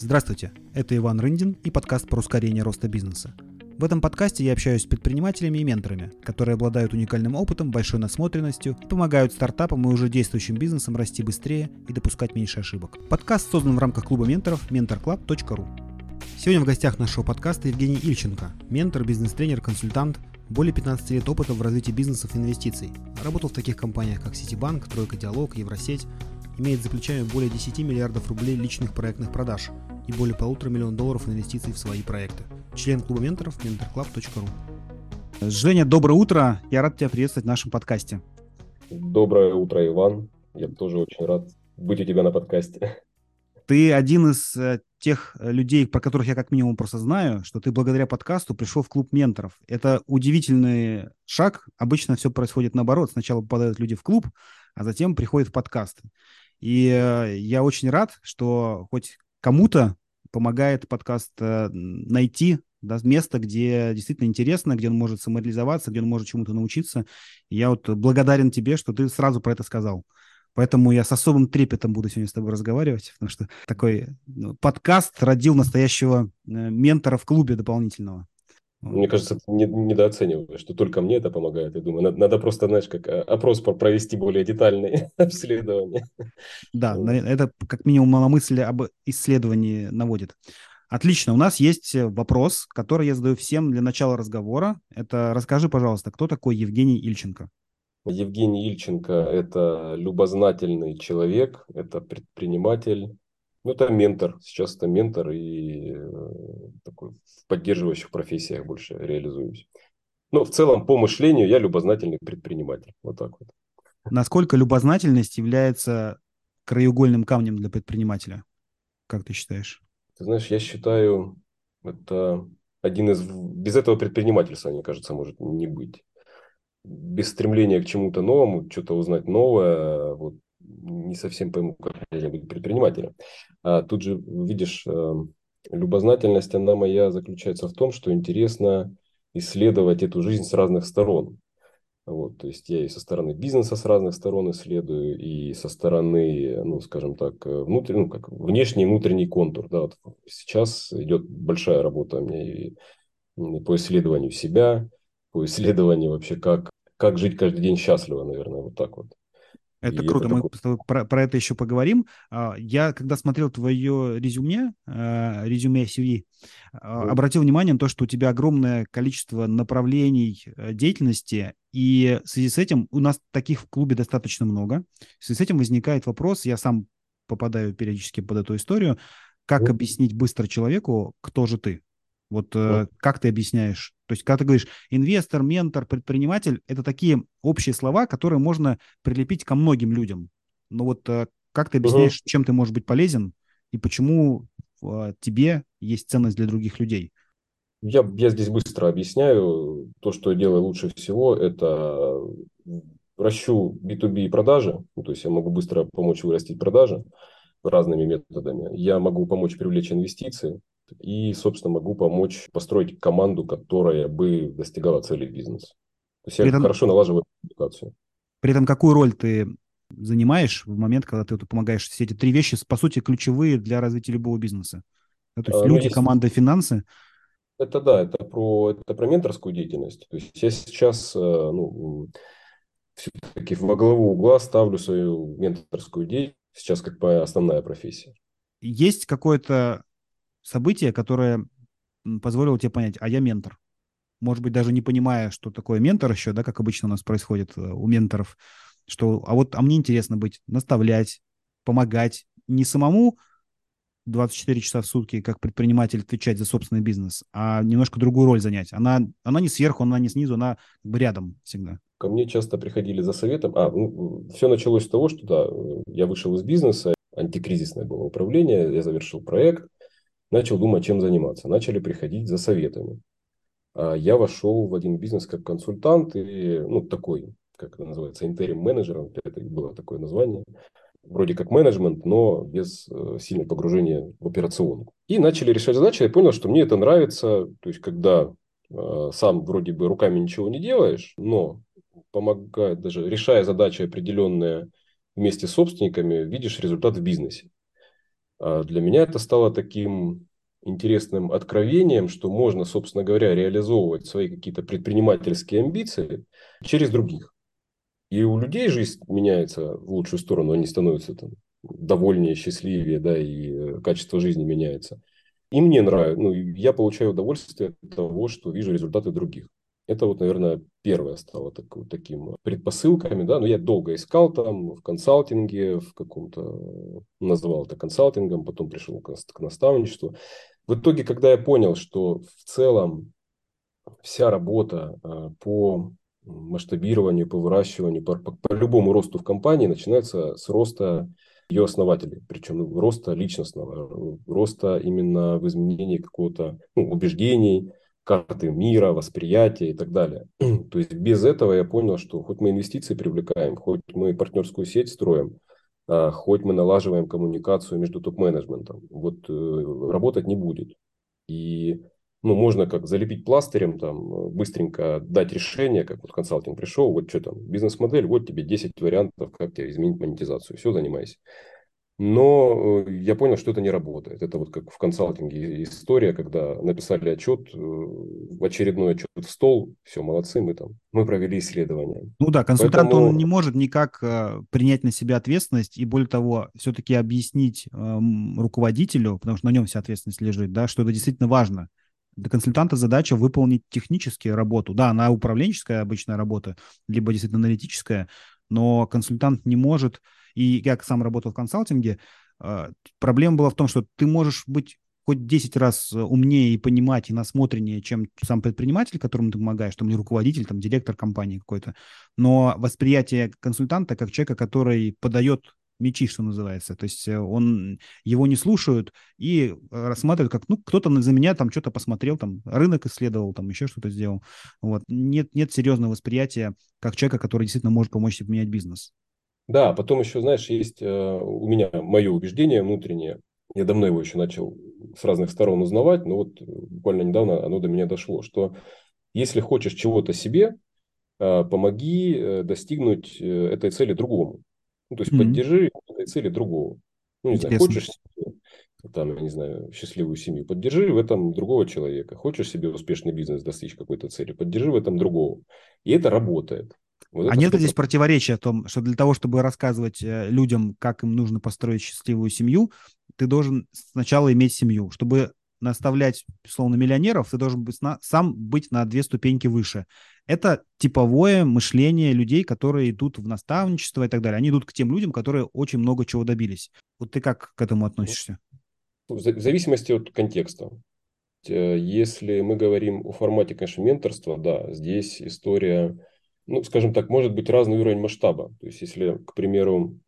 Здравствуйте, это Иван Рындин и подкаст про ускорение роста бизнеса. В этом подкасте я общаюсь с предпринимателями и менторами, которые обладают уникальным опытом, большой насмотренностью помогают стартапам и уже действующим бизнесам расти быстрее и допускать меньше ошибок. Подкаст создан в рамках клуба менторов mentorclub.ru. Сегодня в гостях нашего подкаста Евгений Ильченко, ментор, бизнес-тренер, консультант, более 15 лет опыта в развитии бизнесов и инвестиций. Работал в таких компаниях, как Ситибанк, Тройка Диалог, Евросеть. Имеет за плечами более 10 миллиардов рублей личных проектных продаж и более полутора миллиона долларов инвестиций в свои проекты. Член клуба менторов mentorclub.ru. Женя, доброе утро. Я рад тебя приветствовать в нашем подкасте. Доброе утро, Иван. Я тоже очень рад быть у тебя на подкасте. Ты один из э, тех людей, про которых я как минимум просто знаю, что ты благодаря подкасту пришел в клуб менторов. Это удивительный шаг. Обычно все происходит наоборот. Сначала попадают люди в клуб, а затем приходят в подкасты. И э, я очень рад, что хоть кому-то помогает подкаст найти да, место, где действительно интересно, где он может самореализоваться, где он может чему-то научиться. И я вот благодарен тебе, что ты сразу про это сказал. Поэтому я с особым трепетом буду сегодня с тобой разговаривать, потому что такой ну, подкаст родил настоящего э, ментора в клубе дополнительного. Мне кажется, ты не, недооцениваешь, что только мне это помогает. Я думаю, надо, надо просто, знаешь, как э, опрос провести более детальный обследование. Да, это как минимум на мысли об исследовании наводит. Отлично, у нас есть вопрос, который я задаю всем для начала разговора. Это расскажи, пожалуйста, кто такой Евгений Ильченко? Евгений Ильченко – это любознательный человек, это предприниматель, ну, это ментор. Сейчас это ментор и э, такой в поддерживающих профессиях больше реализуюсь. Но в целом по мышлению я любознательный предприниматель. Вот так вот. Насколько любознательность является краеугольным камнем для предпринимателя? Как ты считаешь? Ты знаешь, я считаю, это один из... Без этого предпринимательства, мне кажется, может не быть без стремления к чему-то новому, что-то узнать новое, вот, не совсем пойму, как я быть предпринимателем. А тут же, видишь, э, любознательность, она моя заключается в том, что интересно исследовать эту жизнь с разных сторон. Вот, то есть я и со стороны бизнеса с разных сторон исследую, и со стороны, ну, скажем так, внутренний, ну, как внешний и внутренний контур. Да, вот сейчас идет большая работа у меня и по исследованию себя, по исследованию вообще, как как жить каждый день счастливо, наверное, вот так вот. Это и круто, это мы такой... про, про это еще поговорим. А, я, когда смотрел твое резюме, а, резюме CV, mm. обратил внимание на то, что у тебя огромное количество направлений э, деятельности, и в связи с этим у нас таких в клубе достаточно много. В связи с этим возникает вопрос, я сам попадаю периодически под эту историю, как mm. объяснить быстро человеку, кто же ты? Вот mm. как ты объясняешь то есть, когда ты говоришь инвестор, ментор, предприниматель, это такие общие слова, которые можно прилепить ко многим людям. Но вот э, как ты объясняешь, угу. чем ты можешь быть полезен и почему э, тебе есть ценность для других людей? Я, я здесь быстро объясняю. То, что я делаю лучше всего, это ращу B2B продажи. Ну, то есть я могу быстро помочь вырастить продажи разными методами. Я могу помочь привлечь инвестиции и, собственно, могу помочь построить команду, которая бы достигала целей бизнеса. То есть я этом, хорошо налаживаю коммуникацию. При этом какую роль ты занимаешь в момент, когда ты помогаешь? Все эти три вещи, по сути, ключевые для развития любого бизнеса. Да, то есть а, люди, ну, есть... команда, финансы. Это да, это про, это про менторскую деятельность. То есть я сейчас э, ну, все-таки во главу угла ставлю свою менторскую деятельность сейчас как моя основная профессия. Есть какое-то событие, которое позволило тебе понять, а я ментор. Может быть, даже не понимая, что такое ментор еще, да, как обычно у нас происходит э, у менторов, что, а вот, а мне интересно быть, наставлять, помогать, не самому 24 часа в сутки, как предприниматель, отвечать за собственный бизнес, а немножко другую роль занять. Она, она не сверху, она не снизу, она как бы рядом всегда. Ко мне часто приходили за советом. А, ну, все началось с того, что да, я вышел из бизнеса, антикризисное было управление, я завершил проект, начал думать, чем заниматься. Начали приходить за советами. А я вошел в один бизнес как консультант и, ну, такой, как это называется, интерим менеджером, это было такое название. Вроде как менеджмент, но без э, сильного погружения в операционку. И начали решать задачи. Я понял, что мне это нравится. То есть, когда э, сам вроде бы руками ничего не делаешь, но помогает даже, решая задачи определенные вместе с собственниками, видишь результат в бизнесе. А для меня это стало таким интересным откровением, что можно, собственно говоря, реализовывать свои какие-то предпринимательские амбиции через других. И у людей жизнь меняется в лучшую сторону, они становятся там довольнее, счастливее, да, и э, качество жизни меняется. И мне нравится, ну, я получаю удовольствие от того, что вижу результаты других. Это вот, наверное, первое стало так, вот таким предпосылками, да, но я долго искал там в консалтинге, в каком-то, называл это консалтингом, потом пришел к, к наставничеству. В итоге, когда я понял, что в целом вся работа э, по масштабированию, по выращиванию, по, по, по любому росту в компании начинается с роста ее основателей, причем роста личностного, роста именно в изменении какого-то ну, убеждений, карты мира, восприятия и так далее. То есть без этого я понял, что хоть мы инвестиции привлекаем, хоть мы партнерскую сеть строим, а, хоть мы налаживаем коммуникацию между топ-менеджментом, вот э, работать не будет. И ну, можно как залепить пластырем, там, быстренько дать решение, как вот консалтинг пришел, вот что там, бизнес-модель, вот тебе 10 вариантов, как тебе изменить монетизацию, все, занимайся. Но э, я понял, что это не работает. Это вот как в консалтинге история, когда написали отчет, в очередной отчет в стол, все, молодцы, мы там, мы провели исследование. Ну да, консультант, Поэтому... он не может никак э, принять на себя ответственность и, более того, все-таки объяснить э, руководителю, потому что на нем вся ответственность лежит, да, что это действительно важно. Для консультанта задача выполнить технически работу. Да, она управленческая обычная работа, либо действительно аналитическая, но консультант не может, и я сам работал в консалтинге, а, проблема была в том, что ты можешь быть хоть 10 раз умнее и понимать и насмотреннее, чем сам предприниматель, которому ты помогаешь, там, или руководитель, там, директор компании какой-то. Но восприятие консультанта как человека, который подает мечи, что называется. То есть э, он, его не слушают и рассматривают как, ну, кто-то за меня там что-то посмотрел, там, рынок исследовал, там, еще что-то сделал. Вот. Нет, нет серьезного восприятия как человека, который действительно может помочь тебе поменять бизнес. Да, потом еще, знаешь, есть э, у меня мое убеждение внутреннее. Я давно его еще начал с разных сторон узнавать, но вот буквально недавно оно до меня дошло, что если хочешь чего-то себе, э, помоги достигнуть этой цели другому. Ну, то есть mm-hmm. поддержи этой цели другого. Ну, не Интересно. знаю, хочешь там, я не знаю, счастливую семью, поддержи в этом другого человека. Хочешь себе успешный бизнес достичь какой-то цели, поддержи в этом другого. И это работает. Вот а нет ли здесь противоречия в том, что для того, чтобы рассказывать э, людям, как им нужно построить счастливую семью, ты должен сначала иметь семью. Чтобы наставлять, условно, миллионеров, ты должен быть на, сам быть на две ступеньки выше. Это типовое мышление людей, которые идут в наставничество и так далее. Они идут к тем людям, которые очень много чего добились. Вот ты как к этому относишься? В зависимости от контекста. Если мы говорим о формате, конечно, менторства, да, здесь история, ну, скажем так, может быть разный уровень масштаба. То есть, если, к примеру,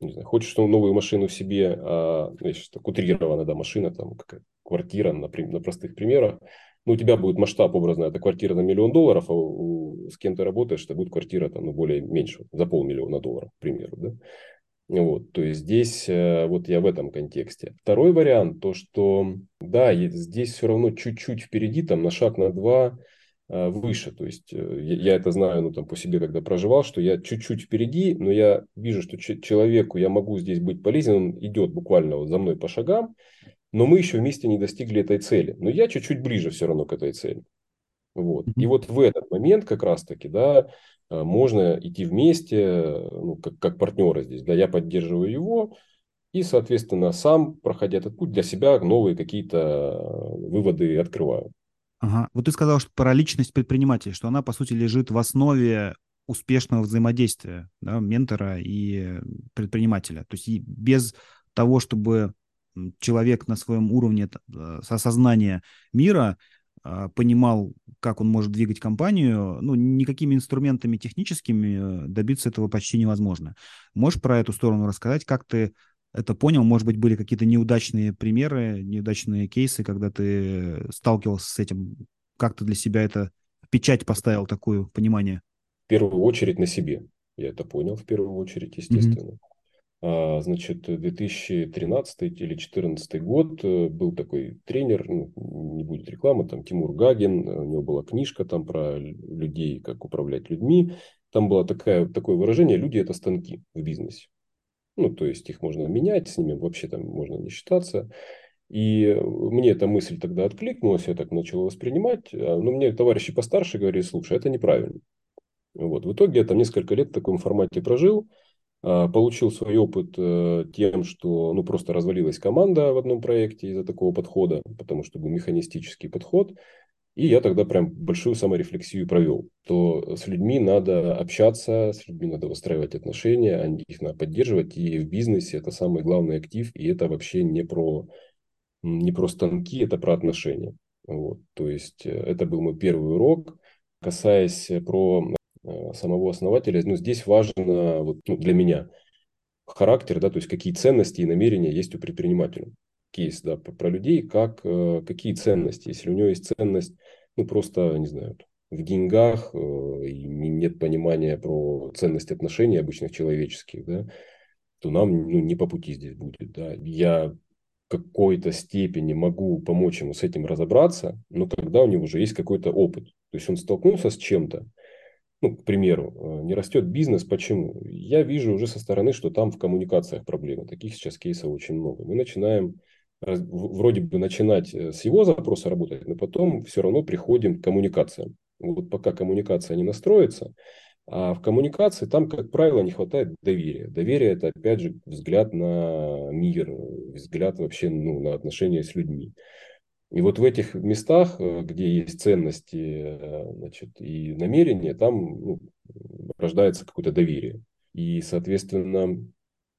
не знаю, хочешь новую машину себе, а, так утрированно, да, машина, там, какая квартира, на, на простых примерах, ну, у тебя будет масштаб образно, это квартира на миллион долларов, а у, с кем ты работаешь, это будет квартира там, ну, более меньше, за полмиллиона долларов, к примеру, да. Вот, то есть здесь э, вот я в этом контексте. Второй вариант, то что, да, здесь все равно чуть-чуть впереди, там на шаг, на два выше. То есть э, я это знаю, ну там по себе, когда проживал, что я чуть-чуть впереди, но я вижу, что человеку я могу здесь быть полезен, он идет буквально вот за мной по шагам, но мы еще вместе не достигли этой цели. Но я чуть-чуть ближе все равно к этой цели. Вот. И вот в этот момент как раз-таки, да, э, можно идти вместе, ну, как, как партнеры здесь, да, я поддерживаю его, и, соответственно, сам, проходя этот путь, для себя новые какие-то э, выводы открываю. Ага. Вот ты сказал, что про личность предпринимателя, что она, по сути, лежит в основе успешного взаимодействия да, ментора и предпринимателя. То есть без того, чтобы человек на своем уровне э, осознания мира а, понимал, как он может двигать компанию, ну, никакими инструментами техническими э, добиться этого почти невозможно. Можешь про эту сторону рассказать, как ты это понял? Может быть, были какие-то неудачные примеры, неудачные кейсы, когда ты сталкивался с этим? Как ты для себя это печать поставил, такую понимание? В первую очередь на себе. Я это понял в первую очередь, естественно. Mm-hmm. А, значит, 2013 или 2014 год э, был такой тренер, ну, не будет рекламы, там Тимур Гагин, у него была книжка там про людей, как управлять людьми. Там было такое, такое выражение, люди это станки в бизнесе. Ну, то есть их можно менять, с ними вообще там можно не считаться. И мне эта мысль тогда откликнулась, я так начал воспринимать. А, но мне товарищи постарше говорили, слушай, это неправильно. Вот. В итоге я там несколько лет в таком формате прожил, а, получил свой опыт э, тем, что ну, просто развалилась команда в одном проекте из-за такого подхода, потому что был механистический подход. И я тогда прям большую саморефлексию провел, то с людьми надо общаться, с людьми надо выстраивать отношения, их надо поддерживать, и в бизнесе это самый главный актив, и это вообще не про, не про станки, это про отношения. Вот. То есть э, это был мой первый урок. Касаясь про э, самого основателя, ну, здесь важно вот, ну, для меня характер, да, то есть какие ценности и намерения есть у предпринимателя кейс, да, про людей, как, э, какие ценности. Если у него есть ценность, ну, просто, не знаю, в деньгах, э, нет понимания про ценность отношений обычных человеческих, да, то нам ну, не по пути здесь будет. Да. Я какой-то степени могу помочь ему с этим разобраться, но когда у него уже есть какой-то опыт. То есть он столкнулся с чем-то, ну, к примеру, э, не растет бизнес, почему? Я вижу уже со стороны, что там в коммуникациях проблемы. Таких сейчас кейсов очень много. Мы начинаем вроде бы начинать э, с его запроса работать, но потом все равно приходим к коммуникациям. Вот пока коммуникация не настроится, а в коммуникации там, как правило, не хватает доверия. Доверие – это, опять же, взгляд на мир, взгляд вообще ну, на отношения с людьми. И вот в этих местах, э, где есть ценности э, значит, и намерения, там ну, рождается какое-то доверие. И, соответственно,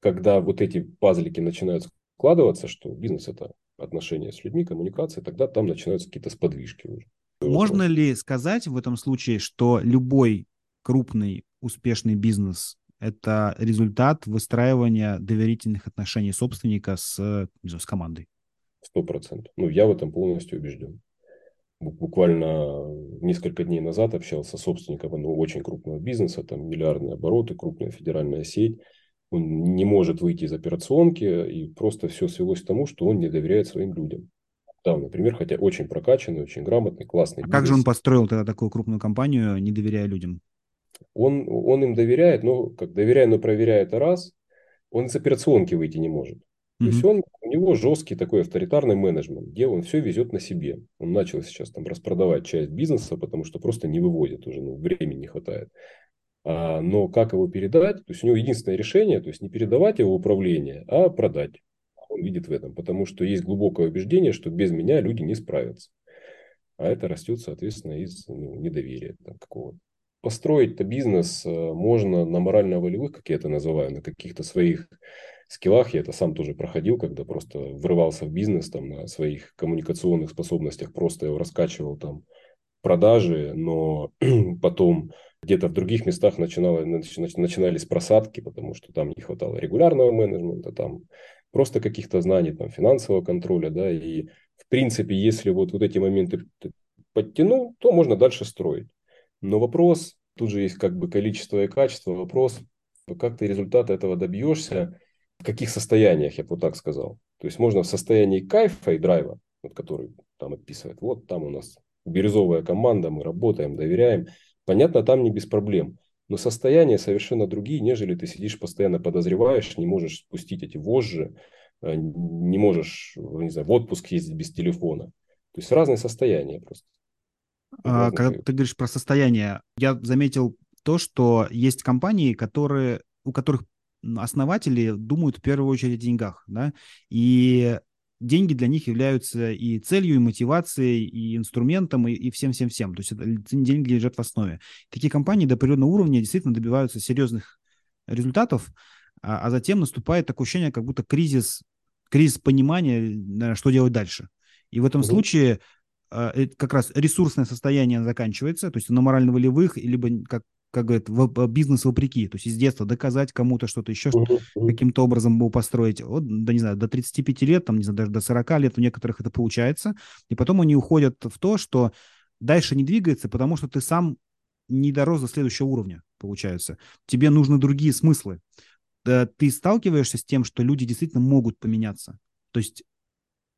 когда вот эти пазлики начинают складываться, что бизнес – это отношения с людьми, коммуникация, тогда там начинаются какие-то сподвижки уже. Можно ли сказать в этом случае, что любой крупный успешный бизнес – это результат выстраивания доверительных отношений собственника с, знаю, с командой? Сто процентов. Ну, я в этом полностью убежден. Буквально несколько дней назад общался с собственником одного очень крупного бизнеса, там миллиардные обороты, крупная федеральная сеть – он не может выйти из операционки, и просто все свелось к тому, что он не доверяет своим людям. Да, например, хотя очень прокачанный, очень грамотный, классный. А бизнес. как же он построил тогда такую крупную компанию, не доверяя людям? Он, он им доверяет, но как доверяя, но проверяя это раз, он из операционки выйти не может. То mm-hmm. есть он, у него жесткий такой авторитарный менеджмент, где он все везет на себе. Он начал сейчас там распродавать часть бизнеса, потому что просто не выводит уже, ну, времени не хватает. А, но как его передать? То есть у него единственное решение, то есть не передавать его управление, а продать. Он видит в этом, потому что есть глубокое убеждение, что без меня люди не справятся. А это растет, соответственно, из ну, недоверия какого-то. Построить-то бизнес э, можно на морально-волевых, как я это называю, на каких-то своих скиллах. Я это сам тоже проходил, когда просто врывался в бизнес там, на своих коммуникационных способностях, просто его раскачивал там продажи, но потом где-то в других местах начинало, начинались просадки, потому что там не хватало регулярного менеджмента, там просто каких-то знаний, там, финансового контроля, да, и в принципе, если вот, вот эти моменты подтянул, то можно дальше строить. Но вопрос, тут же есть как бы количество и качество, вопрос, как ты результата этого добьешься, в каких состояниях, я бы вот так сказал. То есть можно в состоянии кайфа и драйва, вот который там описывает, вот там у нас бирюзовая команда, мы работаем, доверяем, Понятно, там не без проблем. Но состояния совершенно другие, нежели ты сидишь постоянно подозреваешь, не можешь спустить эти вожжи, э, не можешь, не знаю, в отпуск ездить без телефона. То есть разные состояния просто. А, когда ты говоришь про состояние, я заметил то, что есть компании, которые, у которых основатели думают в первую очередь о деньгах, да, и деньги для них являются и целью, и мотивацией, и инструментом, и, всем-всем-всем. То есть это, деньги лежат в основе. Такие компании до определенного уровня действительно добиваются серьезных результатов, а, а затем наступает такое ощущение, как будто кризис, кризис понимания, что делать дальше. И в этом угу. случае э, как раз ресурсное состояние заканчивается, то есть на морально-волевых, либо, как как говорят, в, бизнес вопреки. То есть из детства доказать кому-то что-то еще, uh-huh. каким-то образом его построить. Вот, да не знаю, до 35 лет, там, не знаю, даже до 40 лет у некоторых это получается. И потом они уходят в то, что дальше не двигается, потому что ты сам не дорос до следующего уровня, получается. Тебе нужны другие смыслы. Ты сталкиваешься с тем, что люди действительно могут поменяться. То есть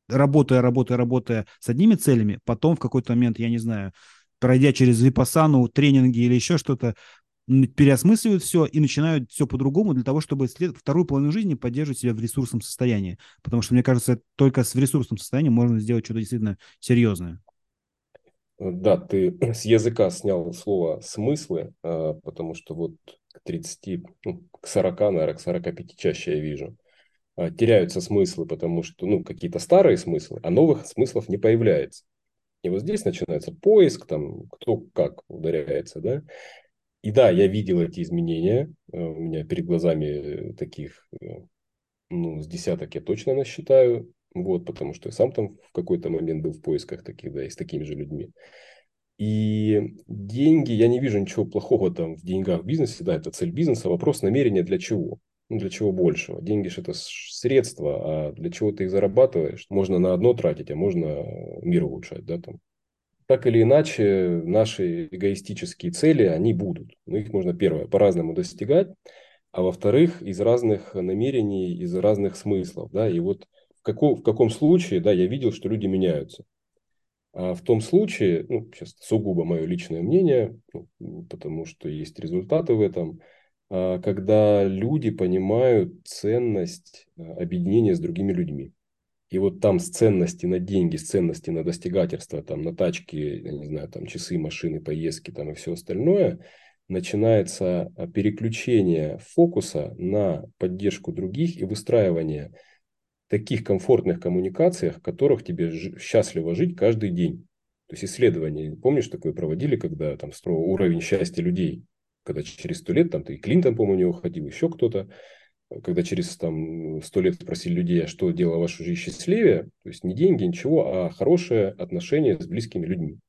работая, работая, работая с одними целями, потом в какой-то момент, я не знаю, пройдя через випасану, тренинги или еще что-то, переосмысливают все и начинают все по-другому для того, чтобы след... вторую половину жизни поддерживать себя в ресурсном состоянии. Потому что, мне кажется, только с ресурсным состоянием можно сделать что-то действительно серьезное. Да, ты с языка снял слово «смыслы», а, потому что вот к 30, ну, к 40, наверное, к 45 чаще я вижу, а, теряются смыслы, потому что, ну, какие-то старые смыслы, а новых смыслов не появляется. И вот здесь начинается поиск, там, кто как ударяется, да. И да, я видел эти изменения, э, у меня перед глазами таких, э, ну, с десяток я точно насчитаю, вот, потому что я сам там в какой-то момент был в поисках таких, да, и с такими же людьми. И деньги, я не вижу ничего плохого там в деньгах в бизнесе, да, это цель бизнеса, вопрос намерения для чего? Ну, для чего большего? Деньги же это средства, а для чего ты их зарабатываешь? Можно на одно тратить, а можно мир улучшать, да, там, так или иначе, наши эгоистические цели, они будут. Но их можно, первое, по-разному достигать, а во-вторых, из разных намерений, из разных смыслов. Да? И вот в, каком, в каком случае, да, я видел, что люди меняются. А в том случае, ну, сейчас сугубо мое личное мнение, ну, потому что есть результаты в этом, когда люди понимают ценность а, объединения с другими людьми. И вот там с ценности на деньги, с ценности на достигательство, там на тачки, я не знаю, там часы, машины, поездки там и все остальное, начинается а, переключение фокуса на поддержку других и выстраивание таких комфортных коммуникациях, в которых тебе счастливо жить каждый день. То есть исследования, помнишь, такое проводили, когда там уровень счастья людей, когда через сто лет, там ты и Клинтон, по-моему, у него ходил, еще кто-то, когда через там сто лет спросили людей, а что делало вашу жизнь счастливее, то есть не деньги, ничего, а хорошее отношение с близкими людьми.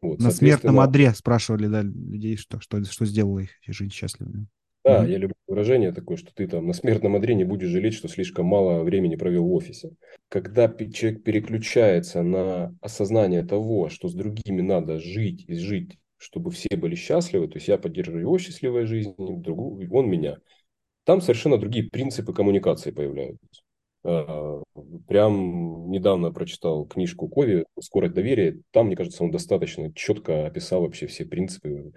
Вот, На смертном одре спрашивали да, людей, что, что, что сделало их жизнь счастливой. Да, mm-hmm. я люблю выражение такое, что ты там на смертном одре не будешь жалеть, что слишком мало времени провел в офисе. Когда человек переключается на осознание того, что с другими надо жить и жить, чтобы все были счастливы, то есть я поддерживаю его счастливой жизнь, другую, он меня – там совершенно другие принципы коммуникации появляются. А, прям недавно прочитал книжку Кови «Скорость доверия». Там, мне кажется, он достаточно четко описал вообще все принципы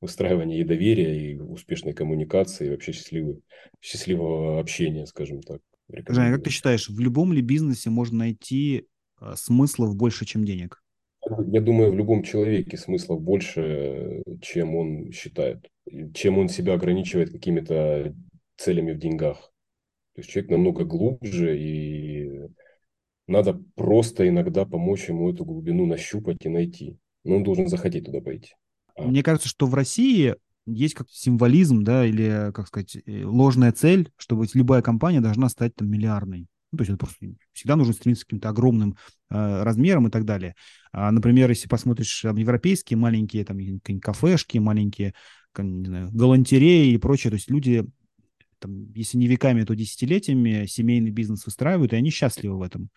выстраивания и доверия, и успешной коммуникации, и вообще счастливого, счастливого общения, скажем так. Женя, как ты считаешь, в любом ли бизнесе можно найти а, смыслов больше, чем денег? Я думаю, в любом человеке смыслов больше, чем он считает, чем он себя ограничивает какими-то целями в деньгах. То есть человек намного глубже, и надо просто иногда помочь ему эту глубину нащупать и найти. Но он должен захотеть туда пойти. А. Мне кажется, что в России есть как символизм, да, или, как сказать, э, ложная цель, чтобы любая компания должна стать там миллиардной. Ну, то есть это просто всегда нужно стремиться к каким-то огромным э, размерам и так далее. А, например, если посмотришь там, европейские маленькие там кафешки, маленькие галантереи и прочее, то есть люди там, если не веками, то десятилетиями семейный бизнес выстраивают, и они счастливы в этом.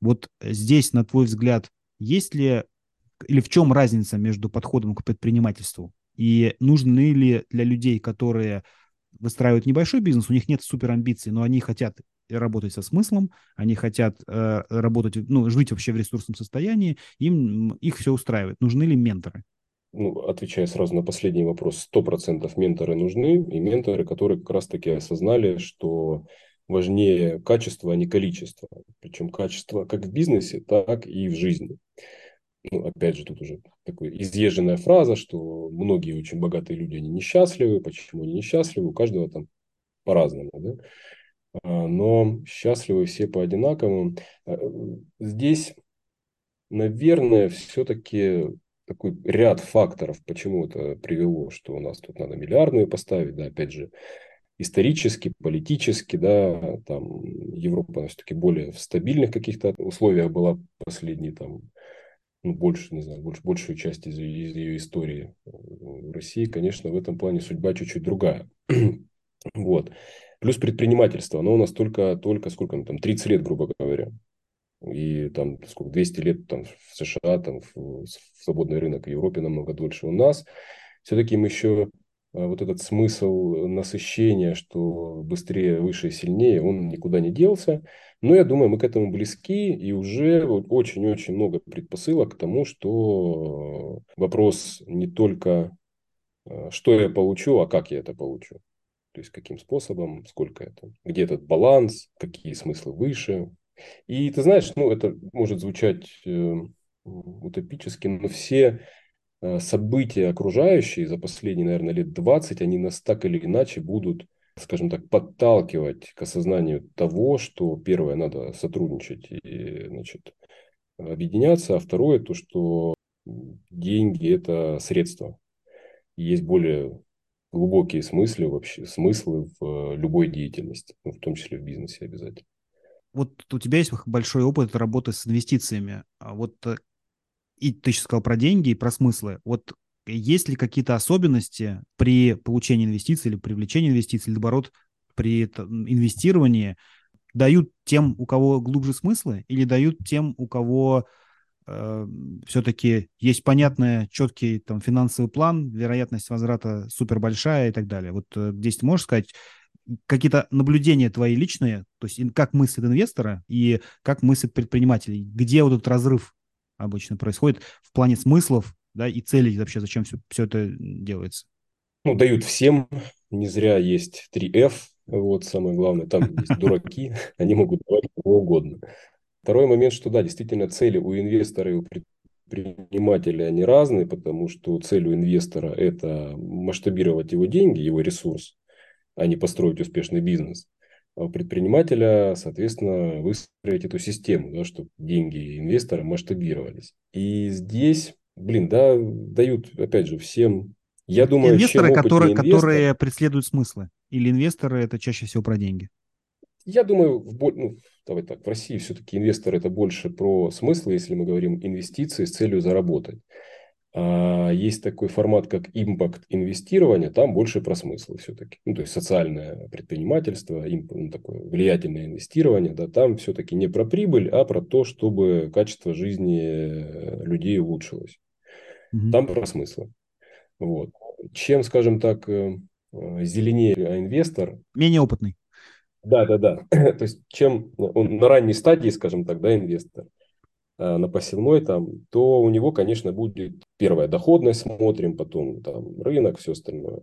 Вот здесь, на твой взгляд, есть ли или в чем разница между подходом к предпринимательству? И нужны ли для людей, которые выстраивают небольшой бизнес, у них нет суперамбиций, но они хотят работать со смыслом, они хотят э, работать, ну, жить вообще в ресурсном состоянии, им их все устраивает. Нужны ли менторы? ну, отвечая сразу на последний вопрос, сто процентов менторы нужны, и менторы, которые как раз-таки осознали, что важнее качество, а не количество. Причем качество как в бизнесе, так и в жизни. Ну, опять же, тут уже такая изъезженная фраза, что многие очень богатые люди, они несчастливы. Почему они несчастливы? У каждого там по-разному. Да? А, но счастливы все по-одинаковому. А, здесь, наверное, все-таки такой ряд факторов, почему это привело, что у нас тут надо миллиардную поставить, да, опять же, исторически, политически, да, там Европа все-таки более в стабильных каких-то условиях была последние там, ну, больше, не знаю, больше, большую часть из, из ее истории. В России, конечно, в этом плане судьба чуть-чуть другая. вот. Плюс предпринимательство, оно у нас только, только сколько, там, 30 лет, грубо говоря и там сколько, 200 лет там, в США, там, в, в свободный рынок в Европе намного дольше у нас, все-таки мы еще а, вот этот смысл насыщения, что быстрее, выше и сильнее, он никуда не делся. Но я думаю, мы к этому близки, и уже очень-очень много предпосылок к тому, что вопрос не только э, что я получу, а как я это получу. То есть, каким способом, сколько это, где этот баланс, какие смыслы выше. И ты знаешь, ну, это может звучать э, утопически, но все э, события окружающие за последние, наверное, лет 20, они нас так или иначе будут скажем так, подталкивать к осознанию того, что первое, надо сотрудничать и, значит, объединяться, а второе, то, что деньги – это средства. Есть более глубокие смыслы вообще, смыслы в любой деятельности, ну, в том числе в бизнесе обязательно. Вот у тебя есть большой опыт работы с инвестициями. А вот э, и ты сейчас сказал про деньги и про смыслы. Вот есть ли какие-то особенности при получении инвестиций или привлечении инвестиций, или наоборот, при инвестировании дают тем, у кого глубже смыслы, или дают тем, у кого э, все-таки есть понятный, четкий там, финансовый план, вероятность возврата супер большая и так далее. Вот э, здесь ты можешь сказать какие-то наблюдения твои личные, то есть как мыслят инвестора и как мыслят предпринимателей, где вот этот разрыв обычно происходит в плане смыслов да, и целей вообще, зачем все, все это делается? Ну, дают всем, не зря есть 3F, вот самое главное, там есть дураки, они могут давать кого угодно. Второй момент, что да, действительно цели у инвестора и у предпринимателя они разные, потому что цель у инвестора – это масштабировать его деньги, его ресурс, а не построить успешный бизнес. А у предпринимателя, соответственно, выстроить эту систему, да, чтобы деньги инвестора масштабировались. И здесь блин, да, дают, опять же, всем. Я думаю, инвесторы, которые, инвестор, которые преследуют смыслы, или инвесторы это чаще всего про деньги? Я думаю, в, ну, давай так, в России все-таки инвесторы это больше про смыслы, если мы говорим инвестиции с целью заработать. А есть такой формат, как импакт инвестирования, там больше про смыслы все-таки. Ну, то есть социальное предпринимательство, ну, такое влиятельное инвестирование, да, там все-таки не про прибыль, а про то, чтобы качество жизни э, людей улучшилось. Угу. Там про смыслы. Вот. Чем, скажем так, э, э, зеленее инвестор... Менее опытный. Да, да, да. То есть, чем он на ранней стадии, скажем так, да, инвестор, Э, на посевной там, то у него, конечно, будет первая доходность смотрим, потом там рынок, все остальное.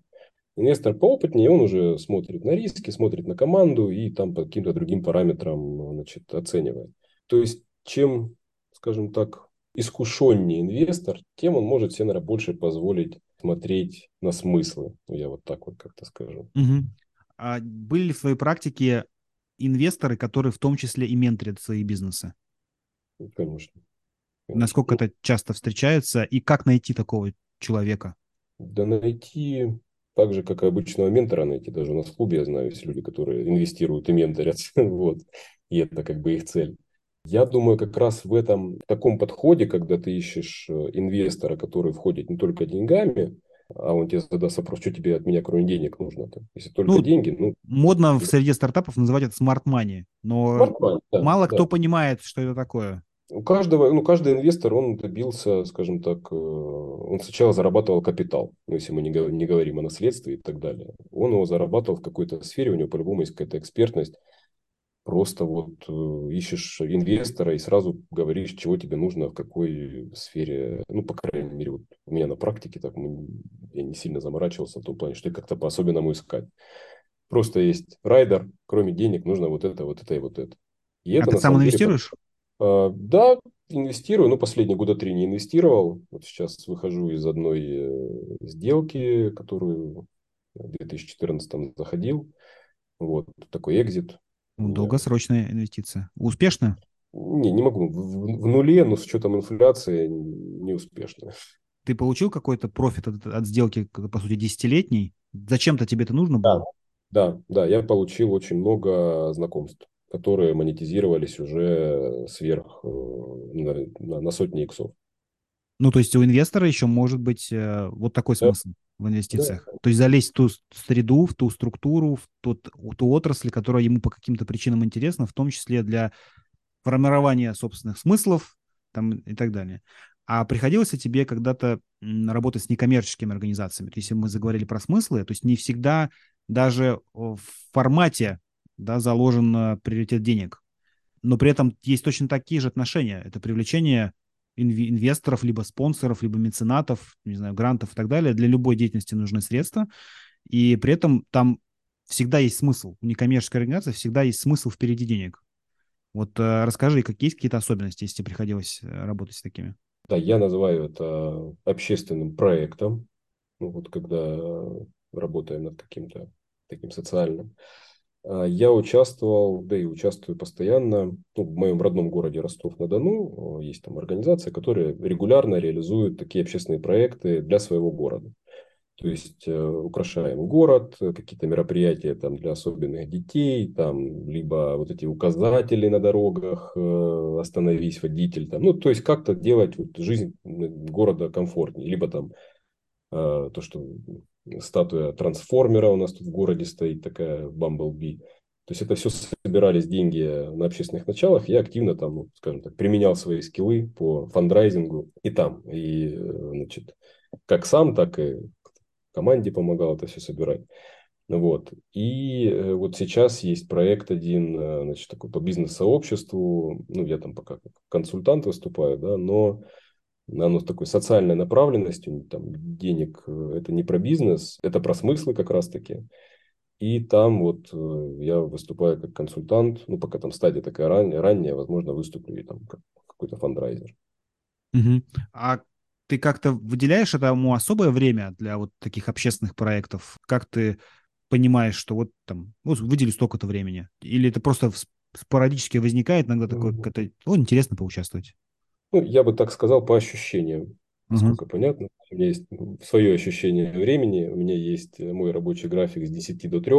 Инвестор поопытнее, он уже смотрит на риски, смотрит на команду и там по каким-то другим параметрам значит, оценивает. То есть, чем, скажем так, искушеннее инвестор, тем он может себе, наверное, больше позволить смотреть на смыслы. Я вот так вот как-то скажу. Угу. А были ли в своей практике инвесторы, которые в том числе и менторят свои бизнесы? Конечно. Насколько это часто встречается и как найти такого человека? Да найти так же, как и обычного ментора найти. Даже у нас в клубе я знаю, есть люди, которые инвестируют и менторят. вот. И это как бы их цель. Я думаю, как раз в этом в таком подходе, когда ты ищешь э, инвестора, который входит не только деньгами, а он тебе задаст вопрос, что тебе от меня, кроме денег, нужно. -то? Если только ну, деньги, ну... Модно в среде стартапов называть это smart money, но smart money, да, мало да. кто понимает, что это такое у каждого, ну, каждый инвестор, он добился, скажем так, э, он сначала зарабатывал капитал, ну, если мы не, не говорим о наследстве и так далее. Он его зарабатывал в какой-то сфере, у него по-любому есть какая-то экспертность. Просто вот э, ищешь инвестора и сразу говоришь, чего тебе нужно, в какой сфере. Ну, по крайней мере, вот у меня на практике так мы, я не сильно заморачивался в том плане, что как-то по-особенному искать. Просто есть райдер, кроме денег нужно вот это, вот это и вот это. И а это, ты сам инвестируешь? Деле, а, да, инвестирую, но последние года три не инвестировал. Вот сейчас выхожу из одной э, сделки, которую в 2014 заходил. Вот такой экзит. Долгосрочная инвестиция. Успешная? Не, не могу. В, в нуле, но с учетом инфляции не успешно. Ты получил какой-то профит от, от сделки, по сути, десятилетней? Зачем-то тебе это нужно было? Да, да, да. Я получил очень много знакомств которые монетизировались уже сверх э, на, на сотни иксов. Ну, то есть у инвестора еще может быть э, вот такой да. смысл в инвестициях. Да. То есть залезть в ту среду, в ту структуру, в, тот, в ту отрасль, которая ему по каким-то причинам интересна, в том числе для формирования собственных смыслов там, и так далее. А приходилось ли тебе когда-то работать с некоммерческими организациями? То есть, если мы заговорили про смыслы, то есть не всегда даже в формате да, заложен приоритет денег. Но при этом есть точно такие же отношения. Это привлечение инвесторов, либо спонсоров, либо меценатов, не знаю, грантов и так далее. Для любой деятельности нужны средства, и при этом там всегда есть смысл. У некоммерческой организации всегда есть смысл впереди денег. Вот э, расскажи, какие есть какие-то особенности, если тебе приходилось э, работать с такими? Да, я называю это общественным проектом. Ну, вот когда работаем над каким-то таким социальным. А, я участвовал, да и участвую постоянно, ну, в моем родном городе Ростов-на-Дону есть там организация, которая регулярно реализует такие общественные проекты для своего города. То есть э, украшаем город, какие-то мероприятия там для особенных детей, там либо вот эти указатели на дорогах, э, остановись, водитель, там, ну то есть как-то делать вот, жизнь города комфортнее, либо там э, то, что статуя трансформера у нас тут в городе стоит, такая Бамблби. То есть это все собирались деньги на общественных началах. Я активно там, ну, скажем так, применял свои скиллы по фандрайзингу и там. И, значит, как сам, так и команде помогал это все собирать. Вот. И э, вот сейчас есть проект один, э, значит, такой по бизнес-сообществу. Ну, я там пока как консультант выступаю, да, но оно с такой социальной направленностью, там денег, э, это не про бизнес, это про смыслы как раз-таки. И там вот я выступаю как консультант, ну, пока там стадия такая ранняя, ранняя возможно, выступлю и там как какой-то фандрайзер. Угу. А ты как-то выделяешь этому особое время для вот таких общественных проектов? Как ты понимаешь, что вот там, вот выделю столько-то времени? Или это просто спорадически возникает иногда такое, это, ну, интересно поучаствовать? Ну, я бы так сказал, по ощущениям. Насколько uh-huh. понятно. У меня есть свое ощущение времени, у меня есть мой рабочий график с 10 до 3.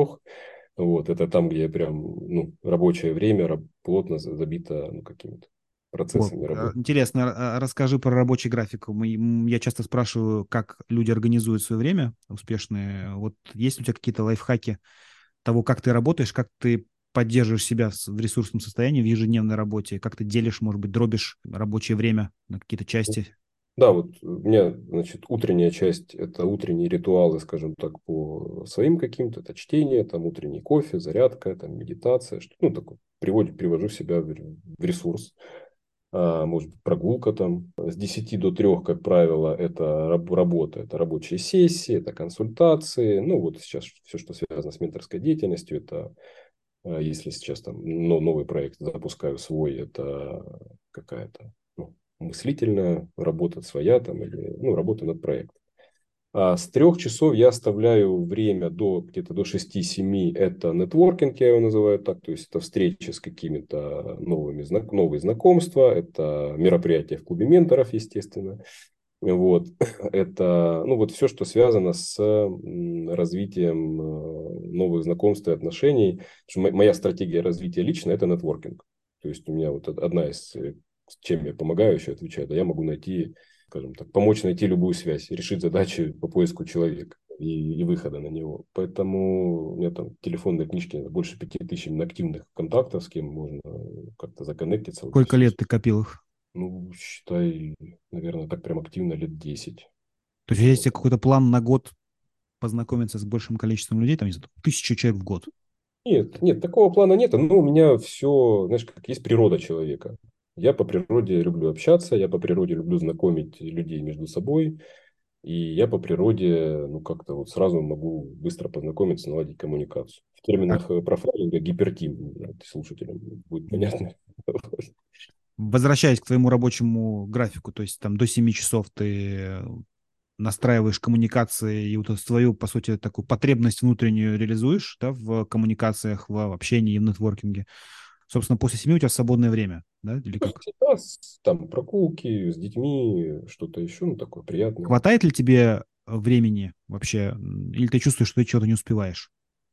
Вот, это там, где прям ну, рабочее время плотно забито ну, какими-то процессами вот. работы. Интересно, а, расскажи про рабочий график. Мы, я часто спрашиваю, как люди организуют свое время успешные. Вот есть у тебя какие-то лайфхаки того, как ты работаешь, как ты поддерживаешь себя в ресурсном состоянии в ежедневной работе, как ты делишь, может быть, дробишь рабочее время на какие-то части? Да, вот у меня, значит, утренняя часть – это утренние ритуалы, скажем так, по своим каким-то, это чтение, там утренний кофе, зарядка, там медитация, что, ну, такое, приводит, привожу себя в ресурс. А, может быть, прогулка там с 10 до 3, как правило, это работа, это рабочие сессии, это консультации. Ну, вот сейчас все, что связано с менторской деятельностью, это если сейчас там но новый проект запускаю свой, это какая-то ну, мыслительная работа своя там или ну, работа над проектом. А с трех часов я оставляю время до где-то до 6-7. Это нетворкинг, я его называю так. То есть это встречи с какими-то новыми новые знакомства. Это мероприятия в клубе менторов, естественно. Вот. Это ну, вот все, что связано с развитием э, новых знакомств и отношений. Моя стратегия развития лично – это нетворкинг. То есть у меня вот одна из, э, чем я помогаю еще отвечаю, да, я могу найти скажем так, помочь найти любую связь, решить задачи по поиску человека и, и выхода на него. Поэтому у меня там телефонные книжки больше пяти тысяч активных контактов, с кем можно как-то законнектиться. Сколько лет ты копил их? Ну, считай, наверное, так прям активно лет 10. То есть есть какой-то план на год познакомиться с большим количеством людей, там, не знаю, тысячу человек в год? Нет, нет, такого плана нет. Но у меня все, знаешь, как есть природа человека. Я по природе люблю общаться, я по природе люблю знакомить людей между собой, и я по природе, ну, как-то вот сразу могу быстро познакомиться, наладить коммуникацию. В терминах а... профайлинга гипертим, слушателям будет понятно. Возвращаясь к твоему рабочему графику, то есть там до 7 часов ты настраиваешь коммуникации и вот свою, по сути, такую потребность внутреннюю реализуешь да, в коммуникациях, в общении и в нетворкинге собственно, после семьи у тебя свободное время, да, или как? Там прогулки с детьми, что-то еще, ну, такое приятное. Хватает ли тебе времени вообще, или ты чувствуешь, что ты чего-то не успеваешь?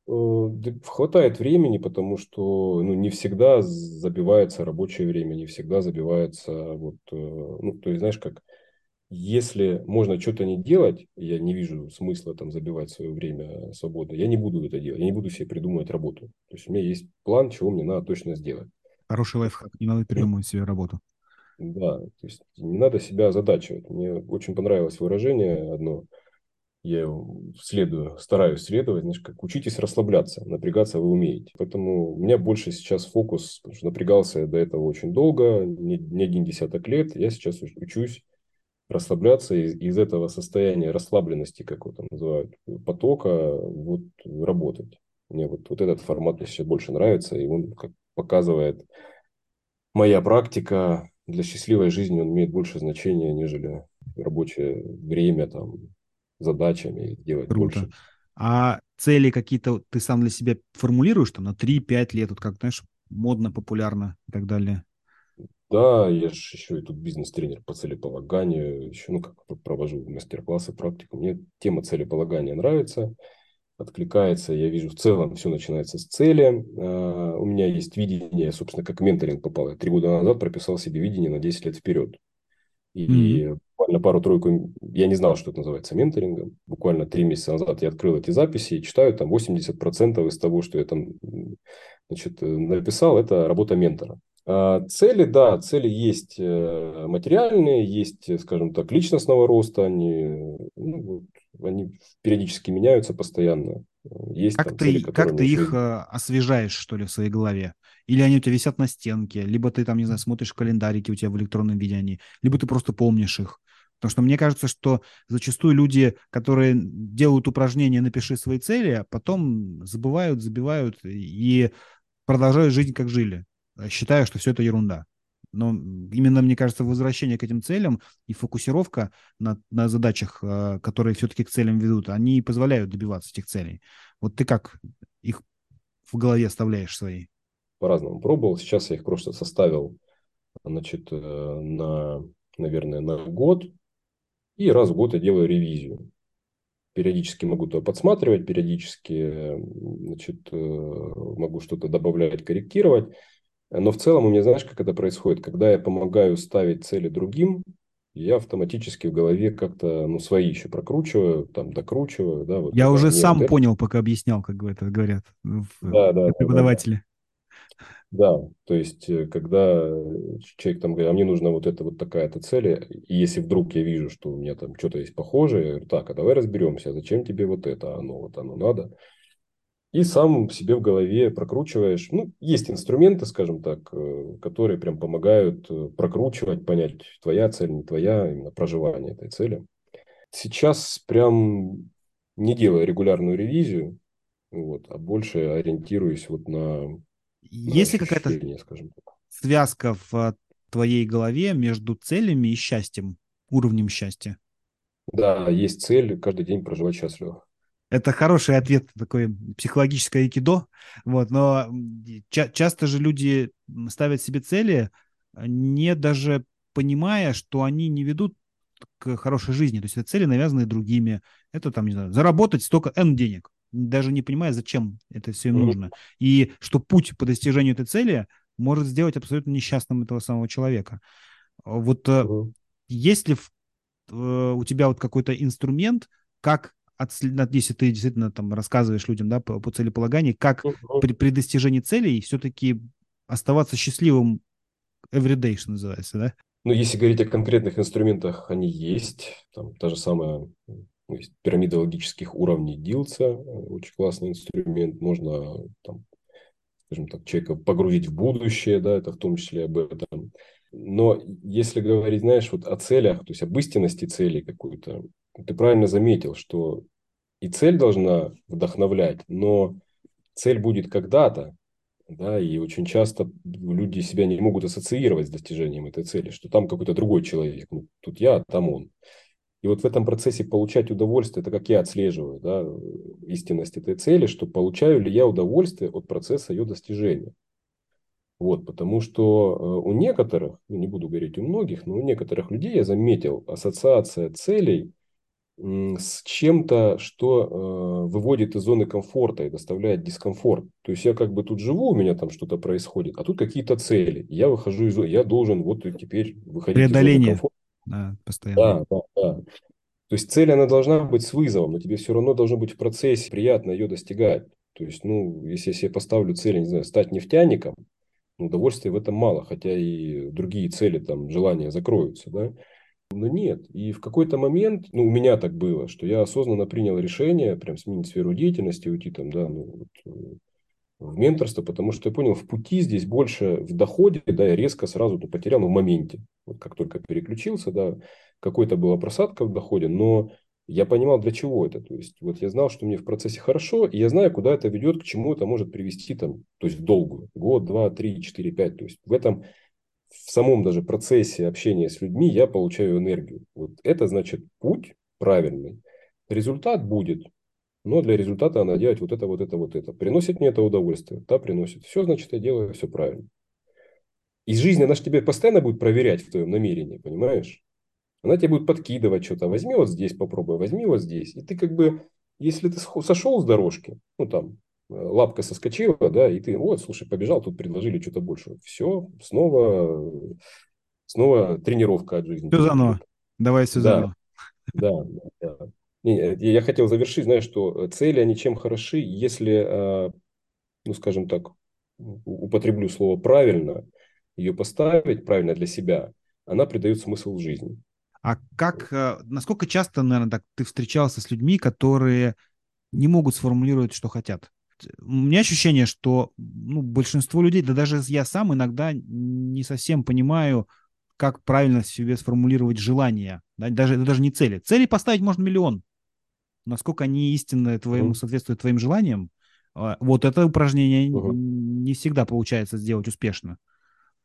Э, хватает времени, потому что ну, не всегда забивается рабочее время, не всегда забивается вот, э, ну, то есть, знаешь, как если можно что-то не делать, я не вижу смысла там забивать свое время свободно, я не буду это делать, я не буду себе придумывать работу. То есть у меня есть план, чего мне надо точно сделать. Хороший лайфхак, не надо придумывать себе работу. Да, то есть не надо себя озадачивать. Мне очень понравилось выражение одно. Я следую, стараюсь следовать, знаешь, как учитесь расслабляться, напрягаться вы умеете. Поэтому у меня больше сейчас фокус, потому что напрягался я до этого очень долго, не, не один десяток лет, я сейчас учусь расслабляться из, из этого состояния расслабленности, как его там называют, потока, вот работать. Мне вот, вот этот формат мне сейчас больше нравится, и он как показывает моя практика для счастливой жизни, он имеет больше значения, нежели рабочее время, там, задачами делать Круто. больше. А цели какие-то ты сам для себя формулируешь там на 3-5 лет, вот как, знаешь, модно, популярно и так далее? Да, я же еще и тут бизнес-тренер по целеполаганию, еще, ну, как провожу мастер-классы, практику. Мне тема целеполагания нравится, откликается. Я вижу, в целом все начинается с цели. А, у меня есть видение, собственно, как менторинг попал. Я три года назад прописал себе видение на 10 лет вперед. И mm-hmm. буквально пару-тройку, я не знал, что это называется менторингом. Буквально три месяца назад я открыл эти записи и читаю там 80% из того, что я там значит, написал, это работа ментора. А цели, да, цели есть э, материальные, есть, скажем так, личностного роста, они, ну, они периодически меняются постоянно. Есть как там, ты, цели, как ты их э, освежаешь, что ли, в своей голове? Или они у тебя висят на стенке, либо ты там, не знаю, смотришь календарики у тебя в электронном виде они, либо ты просто помнишь их. Потому что мне кажется, что зачастую люди, которые делают упражнения «напиши свои цели», а потом забывают, забивают и продолжают жить, как жили, считая, что все это ерунда. Но именно, мне кажется, возвращение к этим целям и фокусировка на, на задачах, э, которые все-таки к целям ведут, они позволяют добиваться этих целей. Вот ты как их в голове оставляешь свои? По-разному пробовал. Сейчас я их просто составил, значит, э, на, наверное, на год. И раз в год я делаю ревизию. Периодически могу то подсматривать, периодически значит, э, могу что-то добавлять, корректировать. Но в целом у меня, знаешь, как это происходит? Когда я помогаю ставить цели другим, я автоматически в голове как-то, ну, свои еще прокручиваю, там, докручиваю, да. Вот, я уже сам вот понял, пока объяснял, как это говорят да, да, преподаватели. Да, то есть, э, когда человек там говорит, а мне нужна вот эта вот такая-то цель, и если вдруг я вижу, что у меня там что-то есть похожее, я говорю, так, а давай разберемся, зачем тебе вот это, оно вот оно надо. И сам себе в голове прокручиваешь. Ну, есть инструменты, скажем так, э, которые прям помогают э, прокручивать, понять, твоя цель, не твоя, именно проживание этой цели. Сейчас прям не делаю регулярную ревизию, вот, а больше ориентируюсь вот на есть ли какая-то связка в твоей голове между целями и счастьем, уровнем счастья? Да, есть цель каждый день проживать счастливо. Это хороший ответ, такой психологическое айкидо. Вот, но ча- часто же люди ставят себе цели, а, не даже понимая, что они не ведут к хорошей жизни. То есть это цели, навязанные другими. Это там, не знаю, заработать столько N денег даже не понимая, зачем это все им нужно. И что путь по достижению этой цели может сделать абсолютно несчастным этого самого человека. Вот mm есть ли э, у тебя вот какой-то инструмент, как отследить, если ты действительно там рассказываешь людям да, по, по целеполаганию, как при, при достижении целей все-таки оставаться счастливым everyday, что называется, да? Ну, если говорить о конкретных инструментах, они есть. Там та же самая есть пирамида логических уровней Дилца, э, очень классный инструмент. Можно, там, скажем так, человека погрузить в будущее, да, это в том числе об этом. Но если говорить, знаешь, вот о целях, то есть об истинности цели какой-то, ты правильно заметил, что и цель должна вдохновлять, но цель будет когда-то, да, и очень часто люди себя не могут ассоциировать с достижением этой цели, что там какой-то другой человек, ну, тут я, а там он. И вот в этом процессе получать удовольствие, это как я отслеживаю да, истинность этой цели, что получаю ли я удовольствие от процесса ее достижения. Вот, потому что э, у некоторых, ну, не буду говорить у многих, но у некоторых людей я заметил ассоциация целей с чем-то, что э, выводит из зоны комфорта и доставляет дискомфорт. То есть я как бы тут живу, у меня там что-то происходит, а тут какие-то цели. Я выхожу из зоны, я должен вот теперь выходить Преодоление. из зоны комфорта да, постоянно. Да, да, да. То есть цель, она должна быть с вызовом, но тебе все равно должно быть в процессе приятно ее достигать. То есть, ну, если я себе поставлю цель, не знаю, стать нефтяником, ну, удовольствия в этом мало, хотя и другие цели, там, желания закроются, да. Но нет. И в какой-то момент, ну, у меня так было, что я осознанно принял решение прям сменить сферу деятельности, уйти там, да, ну, вот, э, в менторство, потому что я понял, в пути здесь больше в доходе, да, я резко сразу -то потерял ну, в моменте. Вот как только переключился, да, какой-то была просадка в доходе, но я понимал, для чего это. То есть, вот я знал, что мне в процессе хорошо, и я знаю, куда это ведет, к чему это может привести там, то есть в долгую. Год, два, три, четыре, пять. То есть в этом, в самом даже процессе общения с людьми я получаю энергию. Вот это значит путь правильный. Результат будет, но для результата надо делать вот это, вот это, вот это. Приносит мне это удовольствие? Да, приносит. Все, значит, я делаю все правильно. И жизнь, она же тебе постоянно будет проверять в твоем намерении, понимаешь? Она тебе будет подкидывать что-то. Возьми вот здесь, попробуй, возьми вот здесь. И ты как бы, если ты сошел с дорожки, ну там, э, лапка соскочила, да, и ты, вот, слушай, побежал, тут предложили что-то больше. Все, снова, снова тренировка от жизни. Все заново. Давай все да, заново. Да, да, да. Не, я хотел завершить, знаешь, что цели, они чем хороши, если, э, ну, скажем так, употреблю слово правильно, ее поставить правильно для себя, она придает смысл жизни. А как, э, насколько часто, наверное, так ты встречался с людьми, которые не могут сформулировать, что хотят? У меня ощущение, что ну, большинство людей, да даже я сам иногда не совсем понимаю, как правильно себе сформулировать желания, да, даже, даже не цели. Цели поставить можно миллион. Насколько они истинно твоему, mm. соответствуют твоим желаниям, а, вот это упражнение uh-huh. не всегда получается сделать успешно.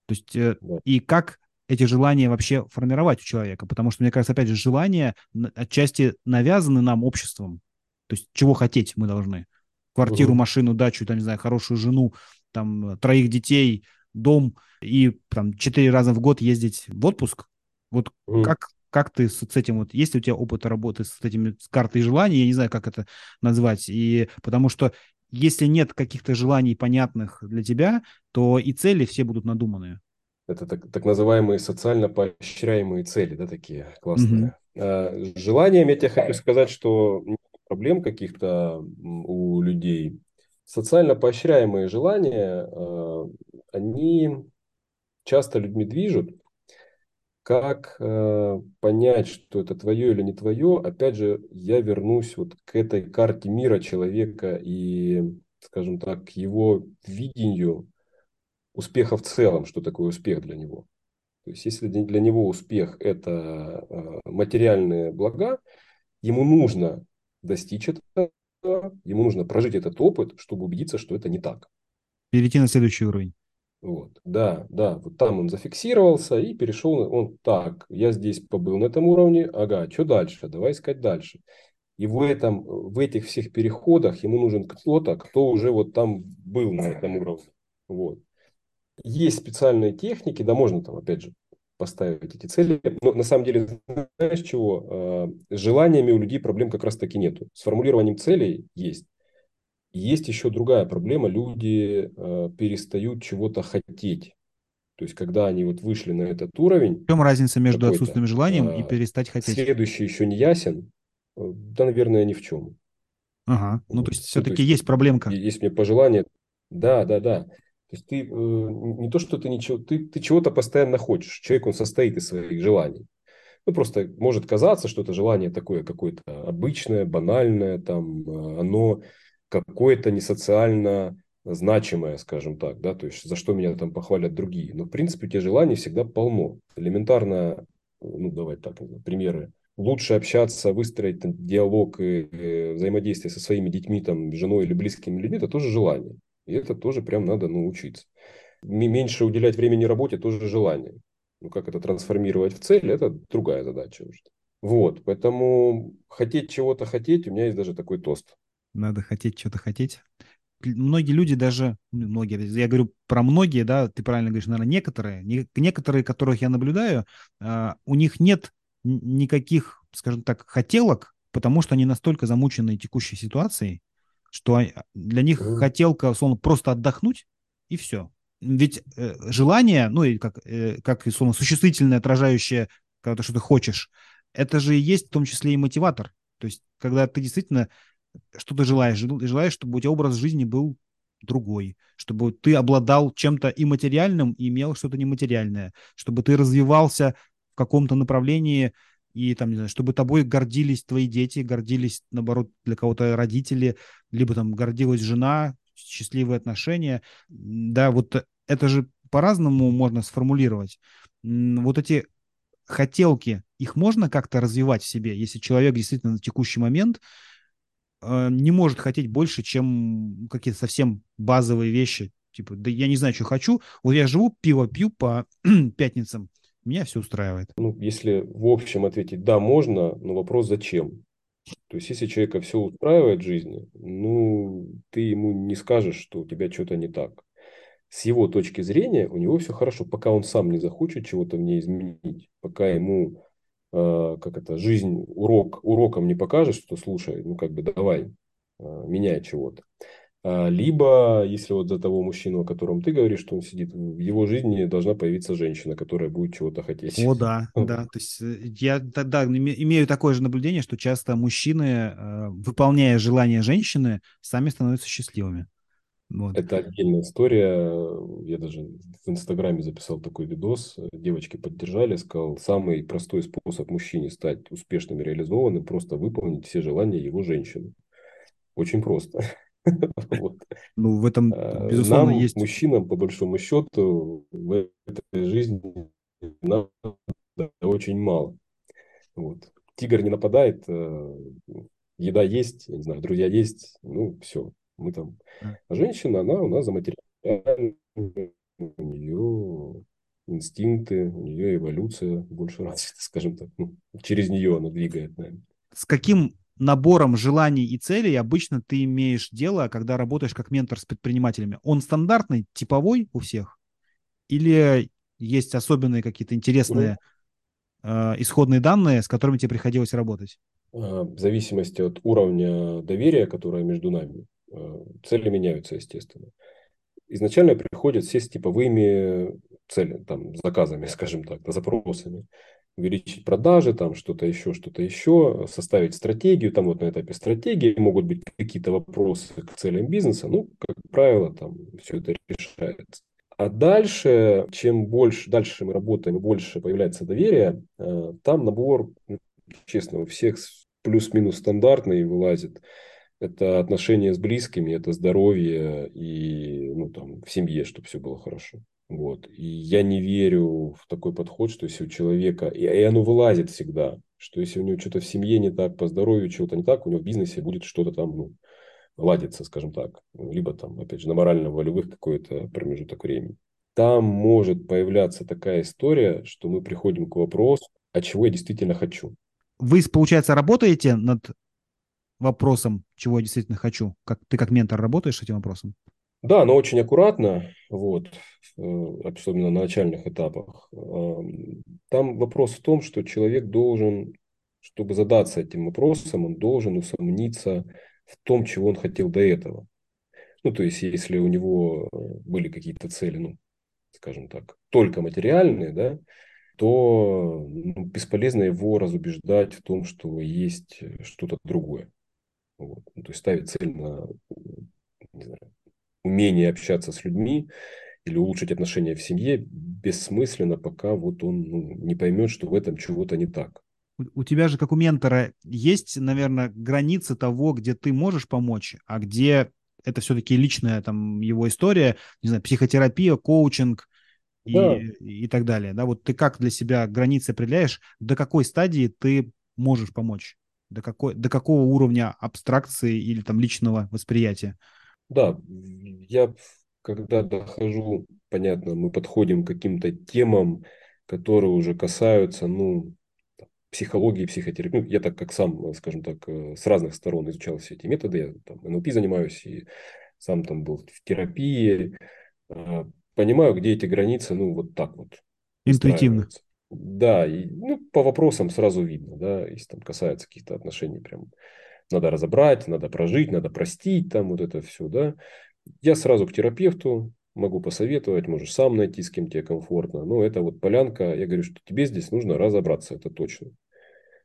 То есть, yeah. и как эти желания вообще формировать у человека. Потому что, мне кажется, опять же, желания отчасти навязаны нам обществом. То есть чего хотеть мы должны. Квартиру, угу. машину, дачу, там, не знаю, хорошую жену, там, троих детей, дом и там четыре раза в год ездить в отпуск. Вот угу. как, как ты с, с этим, вот есть у тебя опыт работы с этими с картой желаний, я не знаю, как это назвать, и потому что если нет каких-то желаний понятных для тебя, то и цели все будут надуманные. Это так, так называемые социально поощряемые цели, да, такие классные. Mm-hmm. Желанием я тебе хочу сказать, что нет проблем каких-то у людей. Социально поощряемые желания, а, они часто людьми движут. Как э, понять, что это твое или не твое? Опять же, я вернусь вот к этой карте мира человека и, скажем так, к его видению успеха в целом, что такое успех для него. То есть, если для него успех – это э, материальные блага, ему нужно достичь этого, ему нужно прожить этот опыт, чтобы убедиться, что это не так. Перейти на следующий уровень. Вот, да, да, вот там он зафиксировался и перешел, он так, я здесь побыл на этом уровне, ага, что дальше, давай искать дальше. И в, этом, в этих всех переходах ему нужен кто-то, кто уже вот там был на этом уровне. Вот. Есть специальные техники, да, можно там, опять же, поставить эти цели. Но на самом деле, знаешь чего? А, с желаниями у людей проблем как раз таки нету. С формулированием целей есть. Есть еще другая проблема. Люди э, перестают чего-то хотеть. То есть, когда они вот вышли на этот уровень... В чем разница между отсутствием желанием э, и перестать хотеть? Следующий еще не ясен. Да, наверное, ни в чем. Ага. Ну, то есть, все-таки ну, то есть, есть проблемка. Есть мне пожелание. Да, да, да. То есть ты э, не то, что ты ничего, ты, ты чего-то постоянно хочешь. Человек, он состоит из своих желаний. Ну, просто может казаться, что это желание такое какое-то обычное, банальное, там, э, оно какое-то не социально значимое, скажем так, да, то есть за что меня там похвалят другие. Но, в принципе, у тебя желаний всегда полно. Элементарно, ну, давай так, примеры. Лучше общаться, выстроить диалог и, и э, взаимодействие со своими детьми, там, женой или близкими людьми, это тоже желание. И это тоже прям надо научиться. Меньше уделять времени работе тоже желание. Ну, как это трансформировать в цель, это другая задача уже. Вот, поэтому хотеть чего-то хотеть, у меня есть даже такой тост. Надо хотеть что-то хотеть. Многие люди даже, ну, многие, я говорю про многие, да, ты правильно говоришь, наверное, некоторые, некоторые, которых я наблюдаю, а, у них нет никаких, скажем так, хотелок, потому что они настолько замучены текущей ситуацией, что для них хотелка, условно, просто отдохнуть, и все. Ведь э, желание, ну, и как, э, как условно, существительное, отражающее, когда ты что-то хочешь, это же и есть в том числе и мотиватор. То есть, когда ты действительно что-то желаешь, желаешь, чтобы у тебя образ жизни был другой, чтобы ты обладал чем-то и материальным, и имел что-то нематериальное, чтобы ты развивался в каком-то направлении, и там, не знаю, чтобы тобой гордились твои дети, гордились, наоборот, для кого-то родители, либо там гордилась жена, счастливые отношения. Да, вот это же по-разному можно сформулировать. Вот эти хотелки, их можно как-то развивать в себе, если человек действительно на текущий момент не может хотеть больше, чем какие-то совсем базовые вещи. Типа, да я не знаю, что хочу. Вот я живу, пиво пью по пятницам. Меня все устраивает. Ну, если в общем ответить «да, можно», но вопрос «зачем?». То есть, если человека все устраивает в жизни, ну, ты ему не скажешь, что у тебя что-то не так. С его точки зрения у него все хорошо, пока он сам не захочет чего-то в ней изменить, пока ему, как это, жизнь урок, уроком не покажет, что слушай, ну, как бы давай, э, меняй чего-то. А, либо, если вот за того мужчину, о котором ты говоришь, что он сидит, в его жизни должна появиться женщина, которая будет чего-то хотеть. О, да, да. То есть э, я тогда имею такое же наблюдение, что часто мужчины, э, выполняя желания женщины, сами становятся счастливыми. Вот. Это отдельная история. Я даже в Инстаграме записал такой видос. Девочки поддержали, сказал, самый простой способ мужчине стать успешным и реализованным, просто выполнить все желания его женщины. Очень просто. Ну, в этом, а, безусловно, нам, есть... мужчинам, по большому счету, в этой жизни нам очень мало. Вот. Тигр не нападает, э, еда есть, я не знаю, друзья есть, ну, все, мы там. А женщина, она у нас за материальную, у нее инстинкты, у нее эволюция больше развита, скажем так. Ну, через нее она двигает, наверное. С каким набором желаний и целей обычно ты имеешь дело, когда работаешь как ментор с предпринимателями? Он стандартный, типовой у всех? Или есть особенные какие-то интересные э, исходные данные, с которыми тебе приходилось работать? А, в зависимости от уровня доверия, которое между нами, цели меняются, естественно. Изначально приходят все с типовыми целями, там, заказами, скажем так, запросами увеличить продажи, там что-то еще, что-то еще, составить стратегию, там вот на этапе стратегии могут быть какие-то вопросы к целям бизнеса, ну, как правило, там все это решается. А дальше, чем больше, дальше мы работаем, больше появляется доверие, э, там набор, ну, честно, у всех плюс-минус стандартный вылазит. Это отношения с близкими, это здоровье и ну, там, в семье, чтобы все было хорошо. Вот. И я не верю в такой подход, что если у человека, и, и оно вылазит всегда, что если у него что-то в семье не так, по здоровью чего-то не так, у него в бизнесе будет что-то там, ну, ладиться, скажем так. Либо там, опять же, на морально-волевых какой-то промежуток времени. Там может появляться такая история, что мы приходим к вопросу, а чего я действительно хочу. Вы, получается, работаете над вопросом, чего я действительно хочу? Как, ты как ментор работаешь с этим вопросом? Да, но очень аккуратно, вот, э, особенно на начальных этапах. Там вопрос в том, что человек должен, чтобы задаться этим вопросом, он должен усомниться в том, чего он хотел до этого. Ну, то есть, если у него э, были какие-то цели, ну, скажем так, только материальные, да, то ну, бесполезно его разубеждать в том, что есть что-то другое. Вот. Ну, то есть ставить цель на знаю, умение общаться с людьми или улучшить отношения в семье бессмысленно, пока вот он ну, не поймет, что в этом чего-то не так. У тебя же, как у ментора, есть, наверное, границы того, где ты можешь помочь, а где это все-таки личная там его история, не знаю, психотерапия, коучинг и, да. и так далее. Да, вот ты как для себя границы определяешь, до какой стадии ты можешь помочь? До, какой, до какого уровня абстракции или там личного восприятия? Да, я когда дохожу, понятно, мы подходим к каким-то темам, которые уже касаются, ну, психологии, психотерапии. Ну, я так как сам, скажем так, э, с разных сторон изучал все эти методы. Я там НЛП занимаюсь и сам там был в терапии. Э, понимаю, где эти границы, ну, вот так вот. Интуитивно. Да, и, ну, по вопросам сразу видно, да, если там касается каких-то отношений прям надо разобрать, надо прожить, надо простить, там вот это все, да. Я сразу к терапевту могу посоветовать, можешь сам найти, с кем тебе комфортно. Но это вот полянка, я говорю, что тебе здесь нужно разобраться, это точно.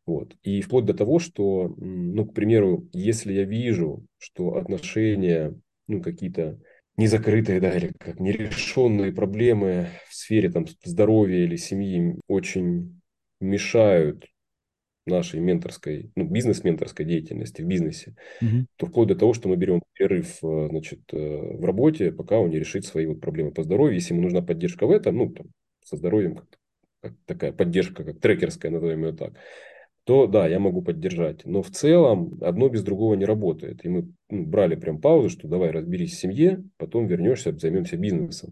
Вот. И вплоть до того, что, ну, к примеру, если я вижу, что отношения, ну, какие-то незакрытые, да, или как нерешенные проблемы в сфере там здоровья или семьи очень мешают нашей менторской, ну, бизнес-менторской деятельности в бизнесе, угу. то вплоть до того, что мы берем перерыв э, значит, э, в работе, пока он не решит свои вот проблемы по здоровью. Если ему нужна поддержка в этом, ну, там, со здоровьем, как, как такая поддержка, как трекерская, назовем ее так, то да, я могу поддержать. Но в целом одно без другого не работает. И мы ну, брали прям паузу, что давай разберись в семье, потом вернешься, займемся бизнесом.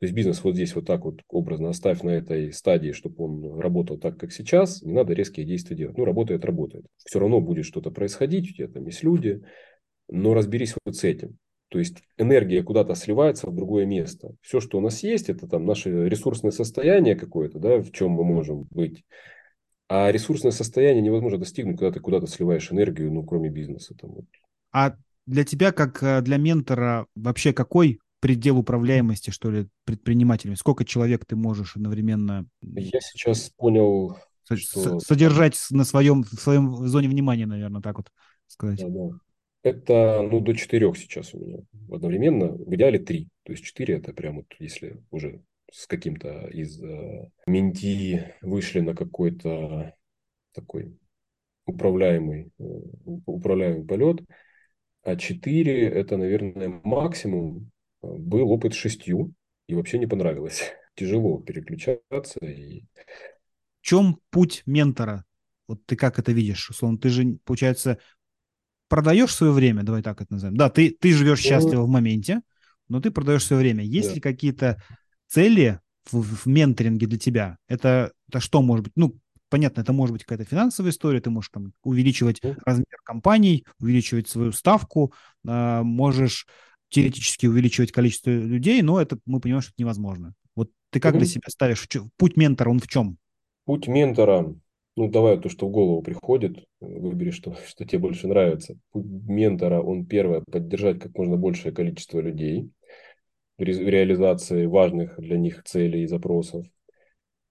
То есть бизнес вот здесь вот так вот образно оставь на этой стадии, чтобы он работал так, как сейчас, не надо резкие действия делать. Ну, работает, работает. Все равно будет что-то происходить, у тебя там есть люди, но разберись вот с этим. То есть энергия куда-то сливается в другое место. Все, что у нас есть, это там наше ресурсное состояние какое-то, да, в чем мы можем быть. А ресурсное состояние невозможно достигнуть, когда ты куда-то сливаешь энергию, ну, кроме бизнеса. Там, вот. А для тебя, как э, для ментора, вообще какой предел управляемости, что ли, предпринимателями? Сколько человек ты можешь одновременно... Я сейчас понял, что... Содержать на своем, в своем зоне внимания, наверное, так вот сказать. Да, да. Это ну, до четырех сейчас у меня одновременно. В идеале три. То есть четыре это прям вот если уже с каким-то из э, менти вышли на какой-то такой управляемый, э, управляемый полет. А четыре это, наверное, максимум был опыт шестью, и вообще не понравилось. Тяжело переключаться. И... В чем путь ментора? Вот ты как это видишь? Условно, ты же, получается, продаешь свое время, давай так это назовем. Да, ты, ты живешь ну, счастливо в моменте, но ты продаешь свое время. Есть да. ли какие-то цели в, в менторинге для тебя? Это, это что может быть? Ну, понятно, это может быть какая-то финансовая история, ты можешь там увеличивать размер компаний, увеличивать свою ставку, э, можешь теоретически увеличивать количество людей, но это мы понимаем, что это невозможно. Вот ты как mm-hmm. для себя ставишь? Путь ментора, он в чем? Путь ментора, ну, давай то, что в голову приходит, выбери, что, что тебе больше нравится. Путь ментора, он первое, поддержать как можно большее количество людей реализации важных для них целей и запросов.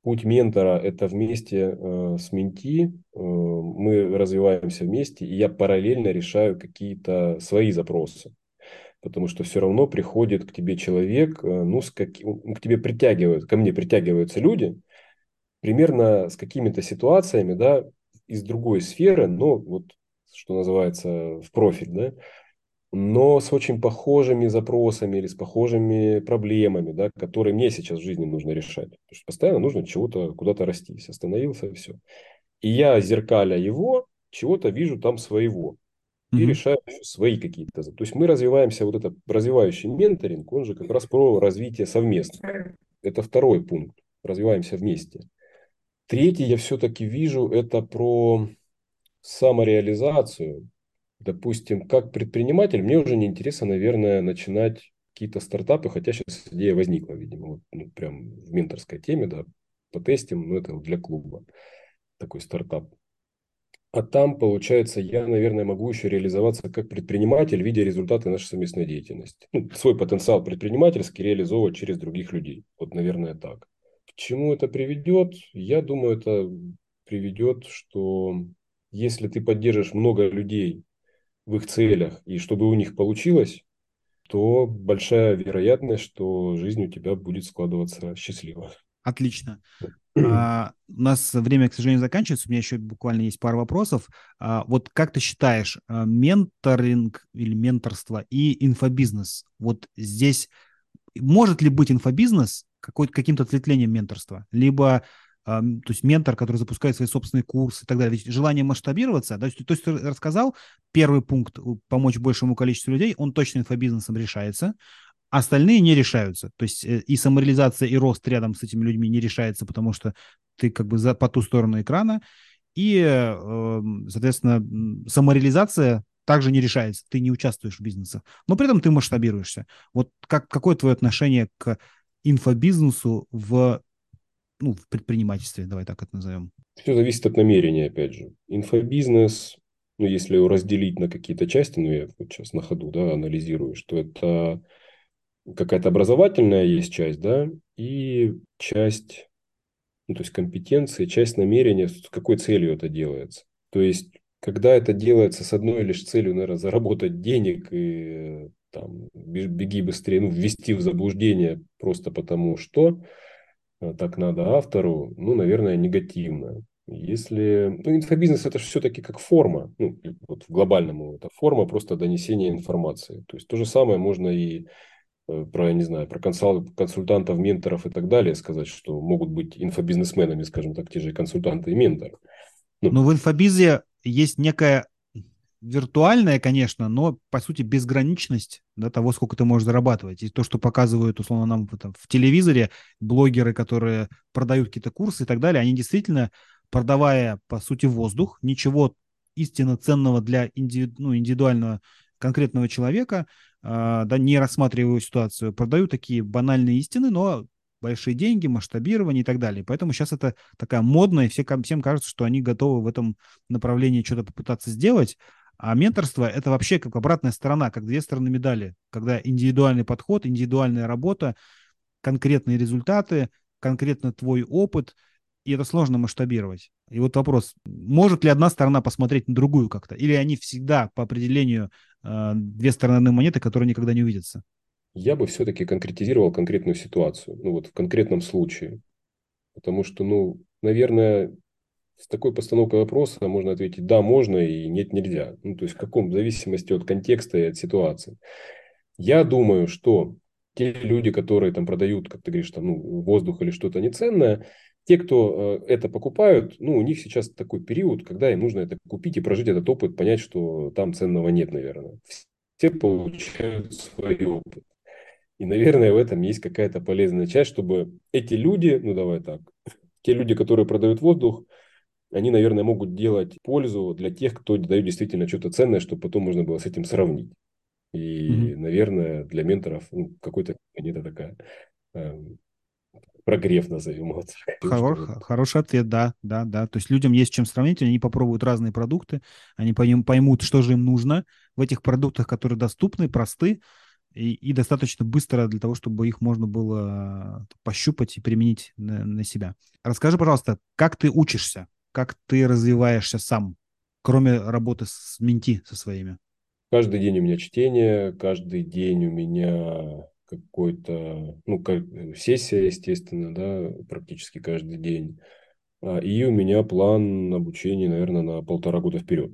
Путь ментора – это вместе э, с менти, э, мы развиваемся вместе, и я параллельно решаю какие-то свои запросы. Потому что все равно приходит к тебе человек, э, ну, с как... к тебе притягивают, ко мне притягиваются люди, примерно с какими-то ситуациями, да, из другой сферы, но вот, что называется, в профиль, да, но с очень похожими запросами или с похожими проблемами, да, которые мне сейчас в жизни нужно решать. Потому что постоянно нужно чего-то, куда-то расти. Остановился и все. И я, зеркаля его, чего-то вижу там своего и mm-hmm. решают свои какие-то. То есть мы развиваемся, вот этот развивающий менторинг, он же как раз про развитие совместно. Это второй пункт. Развиваемся вместе. Третий я все-таки вижу, это про самореализацию. Допустим, как предприниматель, мне уже не интересно, наверное, начинать какие-то стартапы, хотя сейчас идея возникла, видимо, вот, ну, прям в менторской теме, да, потестим, ну, это для клуба такой стартап. А там, получается, я, наверное, могу еще реализоваться как предприниматель, видя результаты нашей совместной деятельности. Ну, свой потенциал предпринимательский реализовывать через других людей. Вот, наверное, так. К чему это приведет? Я думаю, это приведет, что если ты поддержишь много людей в их целях, и чтобы у них получилось, то большая вероятность, что жизнь у тебя будет складываться счастливо. Отлично. А, у нас время, к сожалению, заканчивается. У меня еще буквально есть пару вопросов. А, вот как ты считаешь, а, менторинг или менторство и инфобизнес? Вот здесь может ли быть инфобизнес каким-то ответвлением менторства? Либо то есть ментор, который запускает свои собственные курсы и так далее. Ведь желание масштабироваться, да, то есть, ты рассказал, первый пункт помочь большему количеству людей, он точно инфобизнесом решается. Остальные не решаются. То есть э, и самореализация, и рост рядом с этими людьми не решается, потому что ты как бы за, по ту сторону экрана. И, э, соответственно, самореализация также не решается. Ты не участвуешь в бизнесе. Но при этом ты масштабируешься. Вот как, какое твое отношение к инфобизнесу в, ну, в предпринимательстве, давай так это назовем? Все зависит от намерения, опять же. Инфобизнес, ну, если его разделить на какие-то части, ну, я вот сейчас на ходу, да, анализирую, что это какая-то образовательная есть часть, да, и часть, ну, то есть компетенции, часть намерения, с какой целью это делается. То есть, когда это делается с одной лишь целью, наверное, заработать денег и там, беги быстрее, ну, ввести в заблуждение просто потому что, э, так надо автору, ну, наверное, негативно. Если, ну, инфобизнес это все-таки как форма, ну, вот в глобальном это форма просто донесения информации. То есть то же самое можно и э, про, не знаю, про консультантов, менторов и так далее сказать, что могут быть инфобизнесменами, скажем так, те же консультанты и менторы. Ну, Но в инфобизе есть некая виртуальная, конечно, но по сути безграничность да, того, сколько ты можешь зарабатывать. И то, что показывают, условно, нам в, в телевизоре, блогеры, которые продают какие-то курсы и так далее, они действительно, продавая, по сути, воздух, ничего истинно ценного для индивиду, ну, индивидуального конкретного человека, э, да, не рассматривая ситуацию, продают такие банальные истины, но большие деньги, масштабирование и так далее. Поэтому сейчас это такая модная, все, всем кажется, что они готовы в этом направлении что-то попытаться сделать. А менторство – это вообще как обратная сторона, как две стороны медали, когда индивидуальный подход, индивидуальная работа, конкретные результаты, конкретно твой опыт, и это сложно масштабировать. И вот вопрос, может ли одна сторона посмотреть на другую как-то, или они всегда по определению э, две стороны монеты, которые никогда не увидятся? Я бы все-таки конкретизировал конкретную ситуацию, ну вот в конкретном случае. Потому что, ну, наверное, с такой постановкой вопроса можно ответить «да, можно» и «нет, нельзя». Ну, то есть в каком, в зависимости от контекста и от ситуации. Я думаю, что те люди, которые там продают, как ты говоришь, там, ну, воздух или что-то неценное, те, кто э, это покупают, ну, у них сейчас такой период, когда им нужно это купить и прожить этот опыт, понять, что там ценного нет, наверное. Все получают свой опыт. И, наверное, в этом есть какая-то полезная часть, чтобы эти люди, ну, давай так, те люди, которые продают воздух, они, наверное, могут делать пользу для тех, кто дает действительно что-то ценное, чтобы потом можно было с этим сравнить. И, mm-hmm. наверное, для менторов ну, какой-то это такая э, прогрев, назовем его Хор, Хороший ответ, да, да, да. То есть людям есть чем сравнить, они попробуют разные продукты, они поймут, что же им нужно в этих продуктах, которые доступны, просты, и, и достаточно быстро для того, чтобы их можно было пощупать и применить на, на себя. Расскажи, пожалуйста, как ты учишься? Как ты развиваешься сам, кроме работы с менти со своими? Каждый день у меня чтение, каждый день у меня какой-то, ну, сессия, естественно, да, практически каждый день. А, и у меня план обучения, наверное, на полтора года вперед.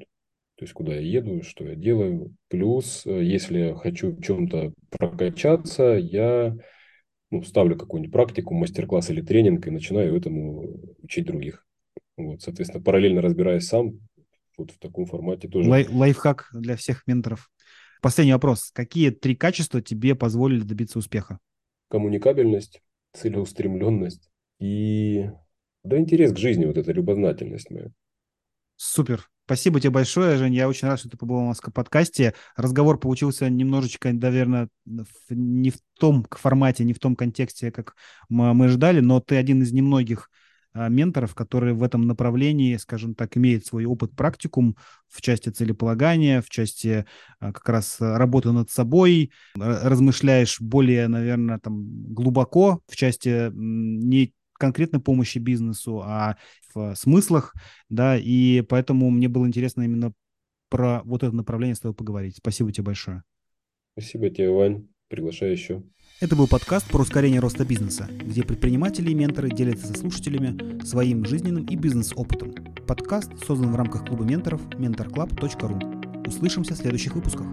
То есть, куда я еду, что я делаю. Плюс, э, если я хочу в чем-то прокачаться, я ну, ставлю какую-нибудь практику, мастер-класс или тренинг и начинаю этому учить других. Вот, соответственно, параллельно разбираясь сам, вот в таком формате тоже. Лай- лайфхак для всех менторов. Последний вопрос. Какие три качества тебе позволили добиться успеха? Коммуникабельность, целеустремленность и да, интерес к жизни, вот эта любознательность моя. Супер. Спасибо тебе большое, Жень. Я очень рад, что ты побыл у нас в подкасте. Разговор получился немножечко, наверное, не в том формате, не в том контексте, как мы ждали, но ты один из немногих менторов, которые в этом направлении, скажем так, имеют свой опыт, практикум в части целеполагания, в части а, как раз работы над собой, размышляешь более, наверное, там глубоко в части не конкретной помощи бизнесу, а в смыслах, да, и поэтому мне было интересно именно про вот это направление с тобой поговорить. Спасибо тебе большое. Спасибо тебе, Вань. Приглашаю еще. Это был подкаст про ускорение роста бизнеса, где предприниматели и менторы делятся со слушателями своим жизненным и бизнес-опытом. Подкаст создан в рамках клуба менторов mentorclub.ru. Услышимся в следующих выпусках.